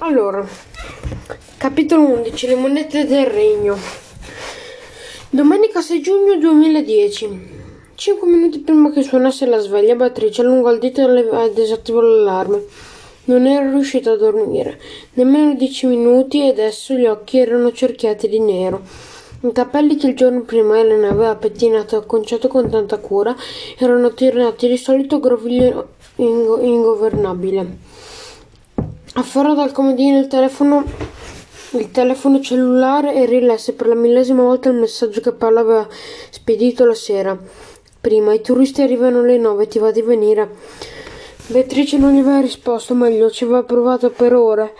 Allora, capitolo 11, le monete del regno. Domenica 6 giugno 2010. Cinque minuti prima che suonasse la sveglia, Beatrice allungò il dito e disattivò l'allarme. Non era riuscita a dormire. Nemmeno dieci minuti e adesso gli occhi erano cerchiati di nero. I capelli che il giorno prima Elena aveva pettinato e acconciato con tanta cura erano tirati di solito groviglio ingovernabile. Afferrò dal comodino il telefono, il telefono cellulare e rilesse per la millesima volta il messaggio che Paolo aveva spedito la sera. Prima, i turisti arrivano alle nove, ti va di venire? Beatrice non gli aveva risposto meglio, ci aveva provato per ore.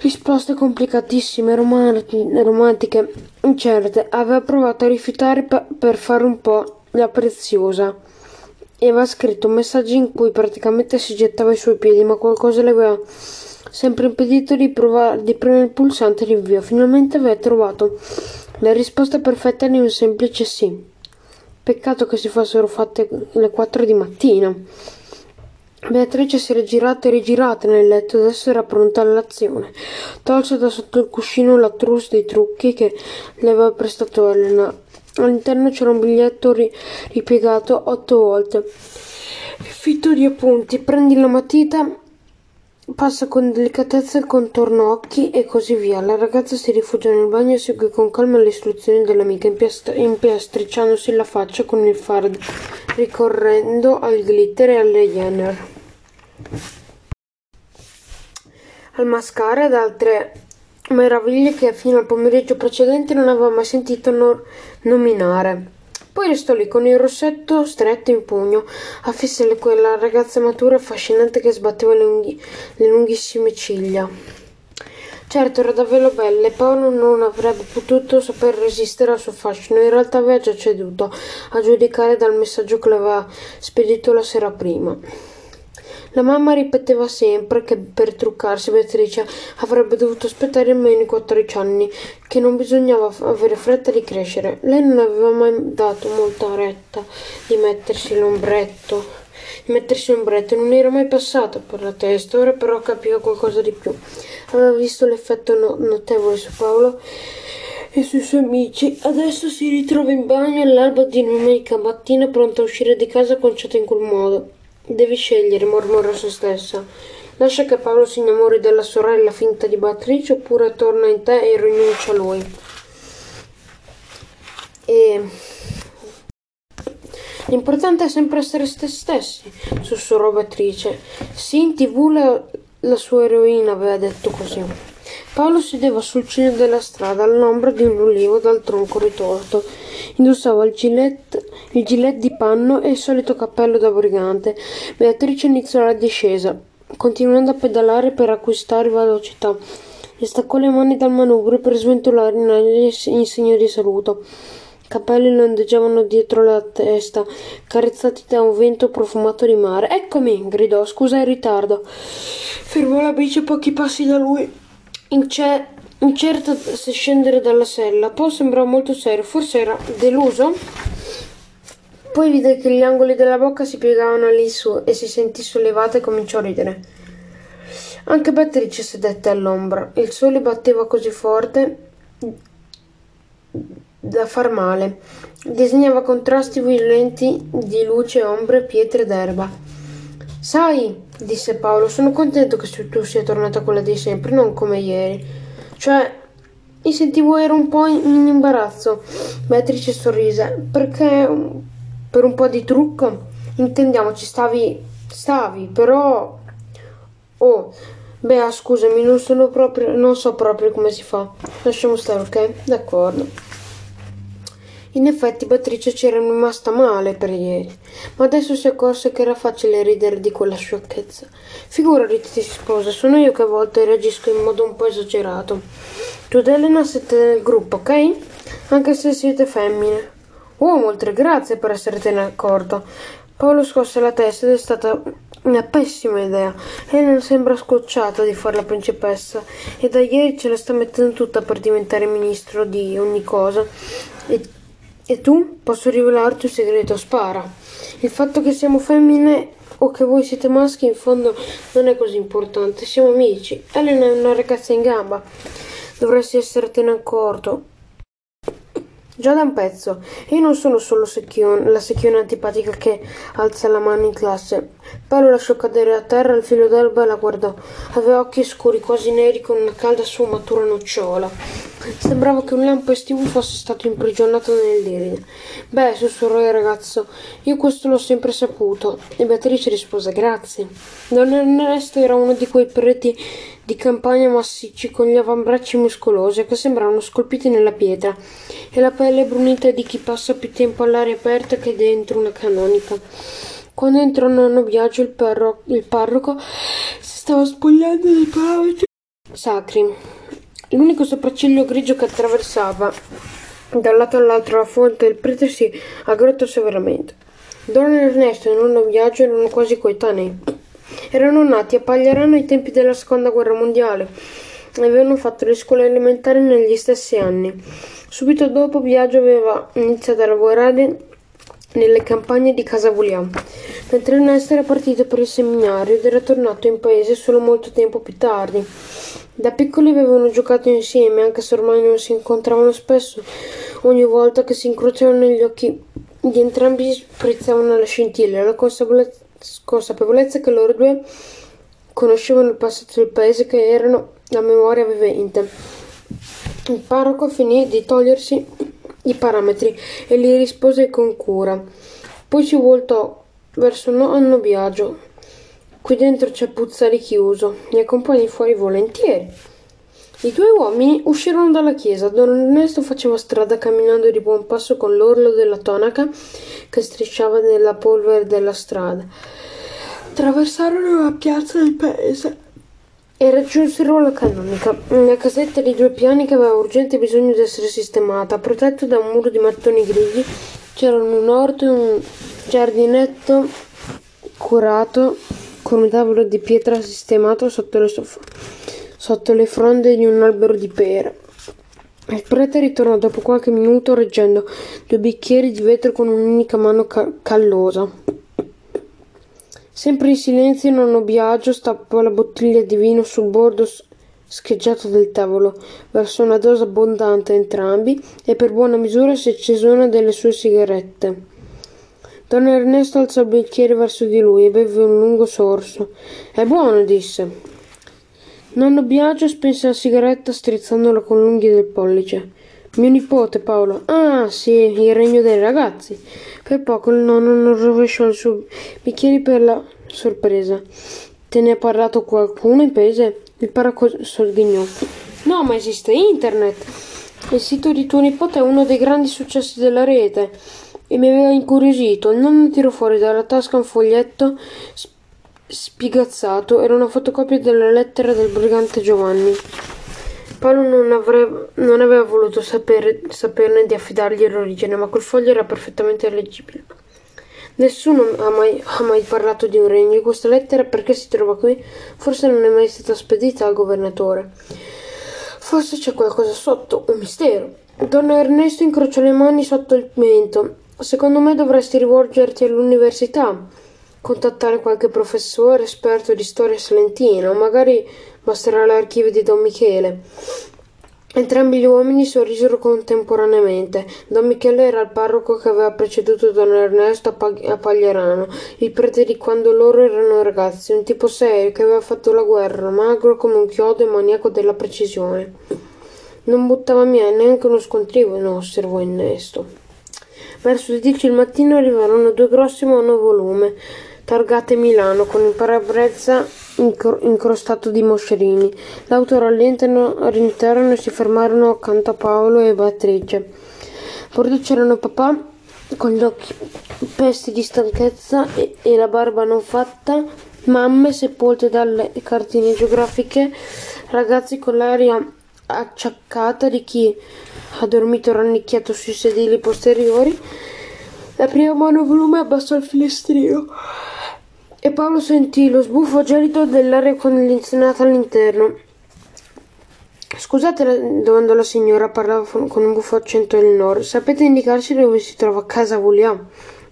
Risposte complicatissime, romantiche, incerte. Aveva provato a rifiutare per fare un po' la preziosa e aveva scritto messaggi in cui praticamente si gettava ai suoi piedi, ma qualcosa le aveva sempre impedito di, provare, di premere il pulsante di invio. Finalmente aveva trovato la risposta perfetta di un semplice sì. Peccato che si fossero fatte le 4 di mattina. Beatrice si era girata e rigirata nel letto, adesso era pronta all'azione. Tolse da sotto il cuscino la trousse dei trucchi che le aveva prestato Elena. All'interno c'era un biglietto ri- ripiegato otto volte. Fitto di appunti. Prendi la matita Passa con delicatezza il contorno occhi e così via. La ragazza si rifugia nel bagno e segue con calma le istruzioni dell'amica, impiastricciandosi la faccia con il fard, ricorrendo al glitter e alle Jenner. Al mascara ed altre meraviglie che fino al pomeriggio precedente non aveva mai sentito no- nominare. Poi restò lì con il rossetto stretto in pugno, a fissare quella ragazza matura e affascinante che sbatteva le, unghi- le lunghissime ciglia. Certo, era davvero bella e Paolo non avrebbe potuto saper resistere al suo fascino. In realtà aveva già ceduto, a giudicare dal messaggio che le aveva spedito la sera prima. La mamma ripeteva sempre che per truccarsi Beatrice avrebbe dovuto aspettare almeno i 14 anni, che non bisognava avere fretta di crescere. Lei non aveva mai dato molta retta di mettersi l'ombretto, di mettersi l'ombretto, non era mai passato per la testa, ora però capiva qualcosa di più. Aveva visto l'effetto no- notevole su Paolo e sui suoi amici. Adesso si ritrova in bagno all'alba di domenica mattina pronta a uscire di casa conciata in quel modo. Devi scegliere, mormora se stessa. Lascia che Paolo si innamori della sorella finta di Beatrice oppure torna in te e rinuncia a lui. E... L'importante è sempre essere se stessi, sussurrò Beatrice. Sì, in tv la, la sua eroina aveva detto così. Paolo sedeva sul ciglio della strada all'ombra di un ulivo dal tronco ritorto. Indossava il gilet, il gilet di panno e il solito cappello da brigante. Beatrice iniziò la discesa, continuando a pedalare per acquistare velocità. Gli staccò le mani dal manubrio per sventolare in segno di saluto. I capelli le ondeggiavano dietro la testa, carezzati da un vento profumato di mare. Eccomi! gridò. Scusa il ritardo. Fermò la bici a pochi passi da lui. Ince- incerta se scendere dalla sella. Poi sembrò molto serio. Forse era deluso? Poi vide che gli angoli della bocca si piegavano all'insù e si sentì sollevata e cominciò a ridere. Anche Beatrice sedette all'ombra. Il sole batteva così forte da far male. Disegnava contrasti violenti di luce, ombre, pietre ed erba. Sai, disse Paolo, sono contento che tu sia tornata quella di sempre, non come ieri. Cioè, mi sentivo ero un po' in imbarazzo. Beatrice sorrise. Perché per un po' di trucco? Intendiamoci, stavi. stavi, però. Oh, beh, scusami, non sono proprio. non so proprio come si fa. Lasciamo stare, ok? D'accordo. In effetti Beatrice c'era rimasta male per ieri, ma adesso si accorse che era facile ridere di quella sciocchezza. Figurati, ti sposa, sono io che a volte reagisco in modo un po' esagerato. Tu ed Elena siete nel gruppo, ok? Anche se siete femmine. Oh, molte grazie per essertene accorto. Paolo scosse la testa ed è stata una pessima idea. Elena sembra scocciata di fare la principessa e da ieri ce la sta mettendo tutta per diventare ministro di ogni cosa. E e tu? Posso rivelarti un segreto? Spara. Il fatto che siamo femmine o che voi siete maschi, in fondo non è così importante. Siamo amici. Elena è una ragazza in gamba. Dovresti essertene accorto. Già da un pezzo. Io non sono solo secchione, la secchione antipatica che alza la mano in classe. Paolo lasciò cadere a terra il filo d'erba e la guardò. Aveva occhi scuri, quasi neri, con una calda sfumatura nocciola. Sembrava che un lampo estivo fosse stato imprigionato nell'iride. Beh, sussurrò il ragazzo, io questo l'ho sempre saputo. E Beatrice rispose grazie. Don Ernesto era uno di quei preti di campagna massicci con gli avambracci muscolosi che sembravano scolpiti nella pietra e la pelle brunita di chi passa più tempo all'aria aperta che dentro una canonica. Quando entrò nonno Biagio il, parro- il parroco si stava spogliando dei parametri sacri. L'unico sopracciglio grigio che attraversava da un lato all'altro la fonte del prete si aggrottò severamente. Don Ernesto e nonno Biagio erano quasi coetanei. Erano nati a Pagliarano ai tempi della seconda guerra mondiale e avevano fatto le scuole elementari negli stessi anni. Subito dopo Biagio aveva iniziato a lavorare nelle campagne di Casa Vulian, mentre Ernesto era partito per il seminario ed era tornato in paese solo molto tempo più tardi. Da piccoli avevano giocato insieme, anche se ormai non si incontravano spesso. Ogni volta che si incrociavano negli occhi di entrambi sprizzavano la scintilla, la consapevolezza che loro due conoscevano il passato del paese che erano la memoria vivente. Il parroco finì di togliersi i parametri e li rispose con cura. Poi si voltò verso nonno Biagio. Qui dentro c'è puzza richiuso. Mi accompagni fuori volentieri. I due uomini uscirono dalla chiesa. Don Ernesto faceva strada camminando di buon passo con l'orlo della tonaca che strisciava nella polvere della strada. Attraversarono la piazza del paese e raggiunsero la canonica, una casetta di due piani che aveva urgente bisogno di essere sistemata. Protetto da un muro di mattoni grigi c'erano un orto e un giardinetto curato con un tavolo di pietra sistemato sotto le sofà sotto le fronde di un albero di pere. Il prete ritornò dopo qualche minuto reggendo due bicchieri di vetro con un'unica mano ca- callosa. Sempre in silenzio, nonno Biagio stappò la bottiglia di vino sul bordo scheggiato del tavolo, versò una dose abbondante a entrambi e per buona misura si accese una delle sue sigarette. Don Ernesto alzò il bicchiere verso di lui e beve un lungo sorso. È buono, disse. Nonno Biagio spense la sigaretta strizzandola con l'unghia del pollice. Mio nipote Paolo. Ah, sì, il regno dei ragazzi. Per poco il nonno non rovesciò il suo bicchiere per la sorpresa. Te ne ha parlato qualcuno in paese? Il parroco sogghignò. No, ma esiste internet. Il sito di tuo nipote è uno dei grandi successi della rete e mi aveva incuriosito. Il nonno tirò fuori dalla tasca un foglietto spigazzato era una fotocopia della lettera del brigante Giovanni. Paolo non, avrebbe, non aveva voluto sapere, saperne di affidargli l'origine, ma quel foglio era perfettamente leggibile. Nessuno ha mai, ha mai parlato di un regno e questa lettera perché si trova qui? Forse non è mai stata spedita al governatore. Forse c'è qualcosa sotto, un mistero. Don Ernesto incrociò le mani sotto il mento. Secondo me dovresti rivolgerti all'università contattare qualche professore esperto di storia salentina o magari basterà l'archivio di Don Michele. Entrambi gli uomini sorrisero contemporaneamente. Don Michele era il parroco che aveva preceduto Don Ernesto a, Pag- a Pagliarano, il prete di quando loro erano ragazzi, un tipo serio che aveva fatto la guerra, magro come un chiodo e maniaco della precisione. Non buttava via neanche uno scontrivo, no, osservò Ernesto. Verso le dieci del mattino arrivarono due grossi monovolume targate Milano con il parabrezza incro- incrostato di moscerini. L'auto rallentano, rinterano e si fermarono accanto a Paolo e Beatrice. C'erano papà con gli occhi pesti di stanchezza e, e la barba non fatta, mamme sepolte dalle cartine geografiche, ragazzi con l'aria acciaccata di chi ha dormito rannicchiato sui sedili posteriori. La prima monovolume abbassò il finestrino e Paolo sentì lo sbuffo gelido dell'aria condizionata all'interno. Scusate, domandò la signora, parlava con un buffo accento del nord. Sapete indicarci dove si trova Casa Vuglia?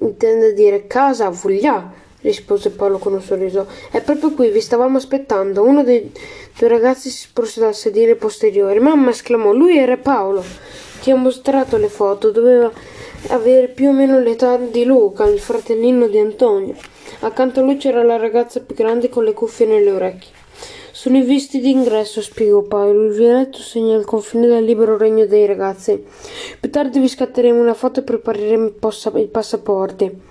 Intende dire Casa Vuglia? rispose Paolo con un sorriso. È proprio qui, vi stavamo aspettando. Uno dei due ragazzi si sporse dal sedile posteriore. Mamma esclamò, lui era Paolo. Ti ho mostrato le foto, doveva avere più o meno l'età di Luca, il fratellino di Antonio. Accanto a lui c'era la ragazza più grande con le cuffie nelle orecchie. Sono i visti d'ingresso, spiegò Paolo. Il violetto segna il confine del libero regno dei ragazzi. Più tardi vi scatteremo una foto e prepareremo i passaporti.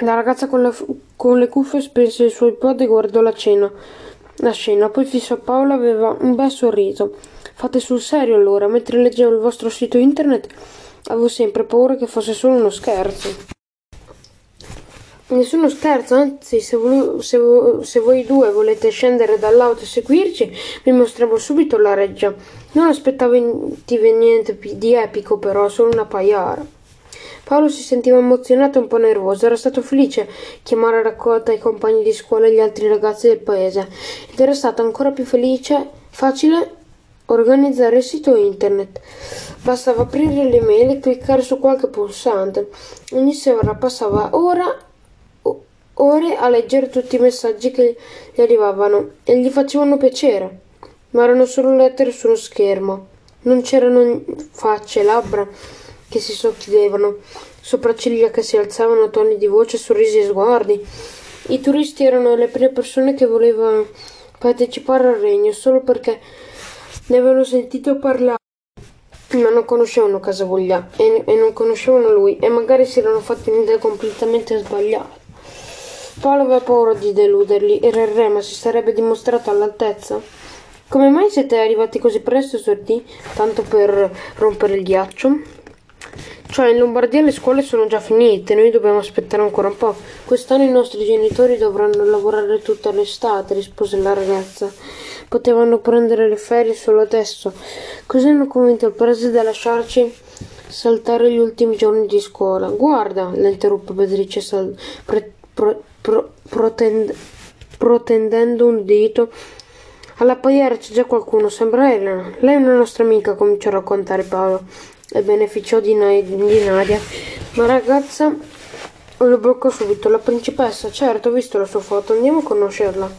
La ragazza con, la, con le cuffie spense il suo iPod e guardò la, cena, la scena, poi fissò Paolo aveva un bel sorriso. Fate sul serio allora, mentre leggevo il vostro sito internet avevo sempre paura che fosse solo uno scherzo. Nessuno scherzo, anzi, se, volu- se, vo- se, voi due volete scendere dall'auto e seguirci, vi mostrerò subito la reggia. Non aspettavati niente di epico, però, solo una paiara. Paolo si sentiva emozionato e un po' nervoso. Era stato felice chiamare a raccolta i compagni di scuola e gli altri ragazzi del paese. Ed era stato ancora più felice, facile organizzare il sito internet. Bastava aprire le mail e cliccare su qualche pulsante. Ogni sera passava ora, ore a leggere tutti i messaggi che gli arrivavano e gli facevano piacere. Ma erano solo lettere su uno schermo. Non c'erano facce, labbra che si socchiudevano, sopracciglia che si alzavano, toni di voce, sorrisi e sguardi. I turisti erano le prime persone che volevano partecipare al regno solo perché ne avevano sentito parlare ma non conoscevano Casavoglia e, e non conoscevano lui e magari si erano fatti un'idea completamente sbagliata. Paolo aveva paura di deluderli, era il re, ma si sarebbe dimostrato all'altezza. Come mai siete arrivati così presto, sortì? Tanto per rompere il ghiaccio? Cioè, in Lombardia le scuole sono già finite, noi dobbiamo aspettare ancora un po'. Quest'anno i nostri genitori dovranno lavorare tutta l'estate, rispose la ragazza. Potevano prendere le ferie solo adesso. Così hanno convinto il preside a lasciarci saltare gli ultimi giorni di scuola. Guarda, le interruppe Beatrice sal- pre- pro- pro- protend- protendendo un dito. Alla paiera c'è già qualcuno, sembra Elena. Lei è una nostra amica, cominciò a raccontare Paolo e beneficiò di, di Nadia. Ma ragazza lo bloccò subito. La principessa, certo, ho visto la sua foto, andiamo a conoscerla.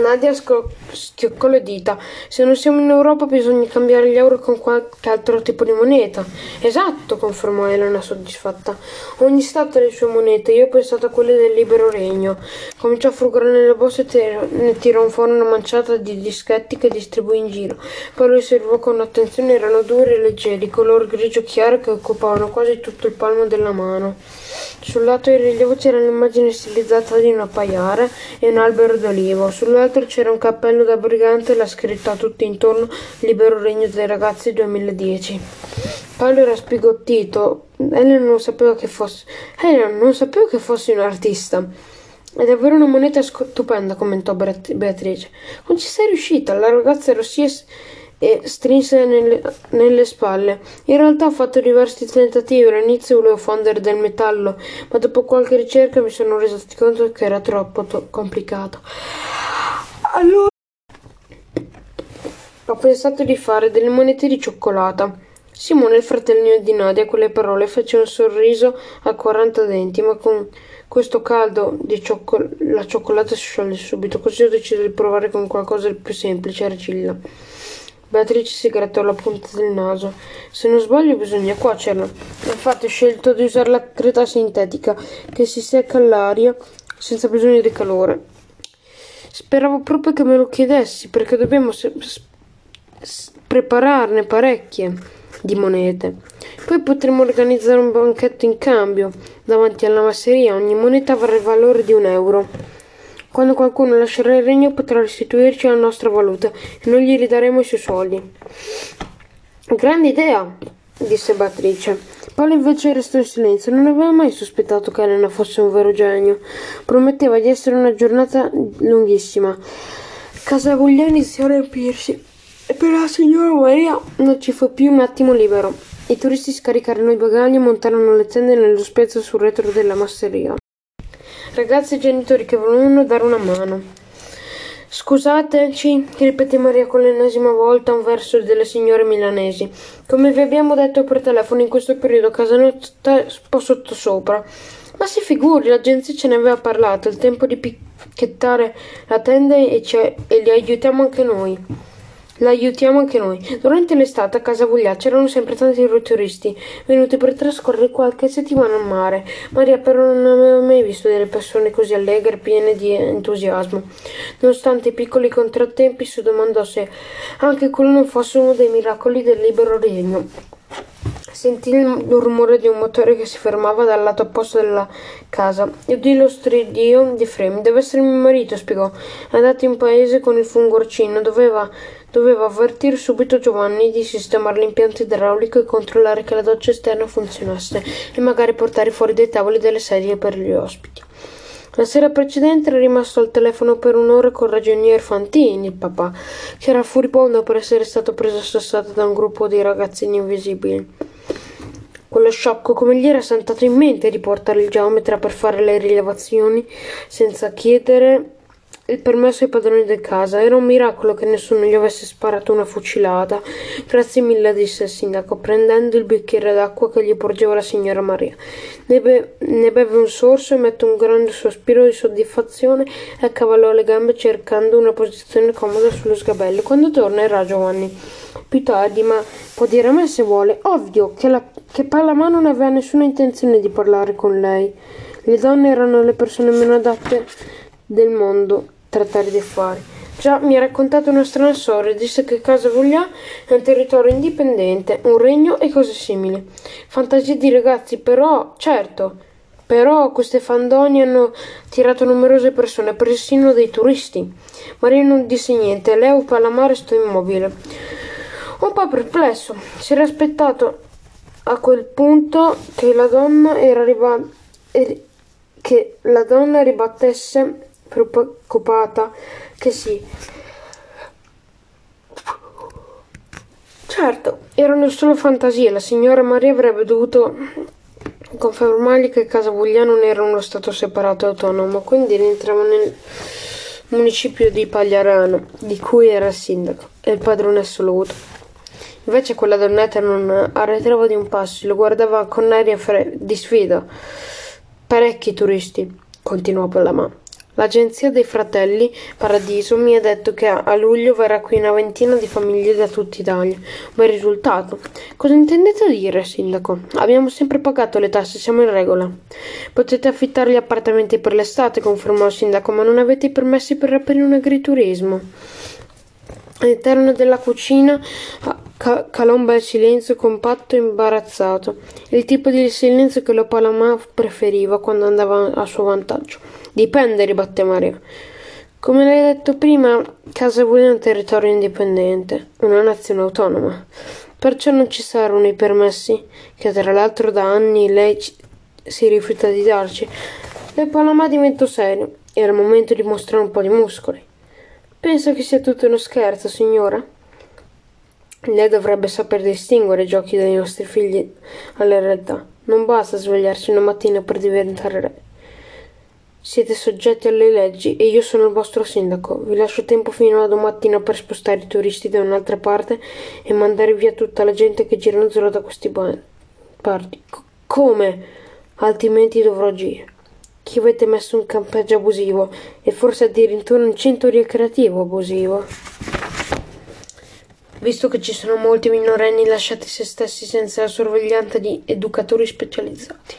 Nadia schioccò le dita. Se non siamo in Europa bisogna cambiare gli euro con qualche altro tipo di moneta. Esatto, confermò Elena soddisfatta. Ogni stato ha le sue monete, io ho pensato a quelle del libero regno. Cominciò a frugare nelle borse e ne tirò fuori una manciata di dischetti che distribuì in giro. Poi li osservò con attenzione, erano duri e leggeri, color grigio chiaro che occupavano quasi tutto il palmo della mano. Sul lato in rilievo c'era l'immagine stilizzata di una paiara e un albero d'olivo. Sull'altro c'era un cappello da brigante e la scritta tutto intorno Libero Regno dei Ragazzi 2010. Paolo era spigottito. Elena non sapeva che fosse. Elena non sapeva che fossi un artista. È davvero una moneta stupenda, commentò Beatrice. Come ci sei riuscita? La ragazza era sì e strinse nelle, nelle, spalle. In realtà ho fatto diversi tentativi. All'inizio volevo fondere del metallo, ma dopo qualche ricerca mi sono reso conto che era troppo to- complicato. Allora ho pensato di fare delle monete di cioccolata. Simone, il fratellino di Nadia, a quelle parole fece un sorriso a 40 denti, ma con questo caldo di cioccol- la cioccolata si scioglie subito, così ho deciso di provare con qualcosa di più semplice, argilla. Beatrice si grattò la punta del naso. Se non sbaglio bisogna cuocerla. Infatti ho scelto di usare la creta sintetica che si secca all'aria senza bisogno di calore. Speravo proprio che me lo chiedessi perché dobbiamo se- s- prepararne parecchie di monete. Poi potremo organizzare un banchetto in cambio davanti alla masseria. Ogni moneta avrà il valore di un euro. Quando qualcuno lascerà il regno potrà restituirci la nostra valuta e noi gli ridaremo i suoi soldi. Grande idea, disse Beatrice. Paolo invece restò in silenzio. Non aveva mai sospettato che Elena fosse un vero genio. Prometteva di essere una giornata lunghissima. Casa Voglia iniziò a riempirsi e per la signora Maria non ci fu più un attimo libero. I turisti scaricarono i bagagli e montarono le tende nello spezzo sul retro della masseria ragazzi e genitori che volevano dare una mano. Scusateci, ripeté Maria con l'ennesima volta un verso delle signore milanesi. Come vi abbiamo detto per telefono, in questo periodo casa nostra è un po' sottosopra. Ma si figuri, l'agenzia ce ne aveva parlato, è il tempo di picchettare la tenda e, e li aiutiamo anche noi. L'aiutiamo anche noi. Durante l'estate a casa Vuglia c'erano sempre tanti turisti venuti per trascorrere qualche settimana al mare. Maria però non aveva mai visto delle persone così allegre, piene di entusiasmo. Nonostante i piccoli contrattempi, si domandò se anche quello non fosse uno dei miracoli del libero regno. Sentì il rumore di un motore che si fermava dal lato opposto della casa e udì lo stridio di Fremi. Deve essere mio marito, spiegò. È andato in paese con il fungorcino. Doveva Doveva avvertire subito Giovanni di sistemare l'impianto idraulico e controllare che la doccia esterna funzionasse e magari portare fuori dei tavoli delle sedie per gli ospiti. La sera precedente era rimasto al telefono per un'ora con ragionier Fantini, il papà, che era furibondo per essere stato preso a sassata da un gruppo di ragazzini invisibili. Quello sciocco come gli era saltato in mente di portare il geometra per fare le rilevazioni senza chiedere il permesso ai padroni di casa. Era un miracolo che nessuno gli avesse sparato una fucilata. Grazie mille, disse il sindaco, prendendo il bicchiere d'acqua che gli porgeva la signora Maria. Ne, be- ne beve un sorso, emette un grande sospiro di soddisfazione e accavallò le gambe cercando una posizione comoda sullo sgabello. Quando tornerà Giovanni? Più tardi, ma può dire a me se vuole. Ovvio che, la- che Pallamà non aveva nessuna intenzione di parlare con lei. Le donne erano le persone meno adatte del mondo trattare di affari. Già mi ha raccontato una strana storia, disse che Casa Voglia è un territorio indipendente, un regno e cose simili. Fantasie di ragazzi, però, certo, però queste fandonie hanno tirato numerose persone, persino dei turisti. Maria non disse niente, Leo Palamà restò immobile. Un po' perplesso, si era aspettato a quel punto che la donna era arrivata che la donna ribattesse preoccupata che sì. Certo, erano solo fantasie. La signora Maria avrebbe dovuto confermargli che Casa Vuglia non era uno stato separato e autonomo, quindi rientrava nel municipio di Pagliarano, di cui era il sindaco e il padrone assoluto. Invece quella donnetta non arretrava di un passo, lo guardava con aria di sfida. Parecchi turisti, continuò mano. L'agenzia dei fratelli Paradiso mi ha detto che a luglio verrà qui una ventina di famiglie da tutta Italia. Bel risultato. Cosa intendete dire, sindaco? Abbiamo sempre pagato le tasse, siamo in regola. Potete affittare gli appartamenti per l'estate, confermò il sindaco, ma non avete i permessi per aprire un agriturismo. All'interno della cucina ca- calò un bel silenzio compatto e imbarazzato, il tipo di silenzio che lo Palamà preferiva quando andava a suo vantaggio. Dipende, ribatte Mario. Come l'hai detto prima, Casa Buia è un territorio indipendente, una nazione autonoma. Perciò non ci saranno i permessi, che tra l'altro da anni lei si rifiuta di darci. E Panama diventò serio. Era il momento di mostrare un po' di muscoli. Penso che sia tutto uno scherzo, signora. Lei dovrebbe saper distinguere i giochi dei nostri figli alla realtà. Non basta svegliarsi una mattina per diventare re. Siete soggetti alle leggi e io sono il vostro sindaco. Vi lascio tempo fino a domattina per spostare i turisti da un'altra parte e mandare via tutta la gente che gironzola da questi parti. C- come? Altrimenti dovrò agire. Chi avete messo un campeggio abusivo e forse addirittura un centro ricreativo abusivo. Visto che ci sono molti minorenni lasciati se stessi senza la sorveglianza di educatori specializzati.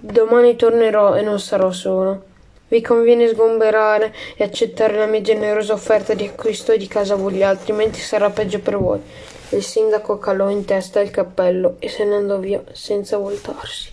Domani tornerò e non sarò solo. Vi conviene sgomberare e accettare la mia generosa offerta di acquisto di casa Voglia, altrimenti sarà peggio per voi. Il sindaco calò in testa il cappello e se ne andò via senza voltarsi.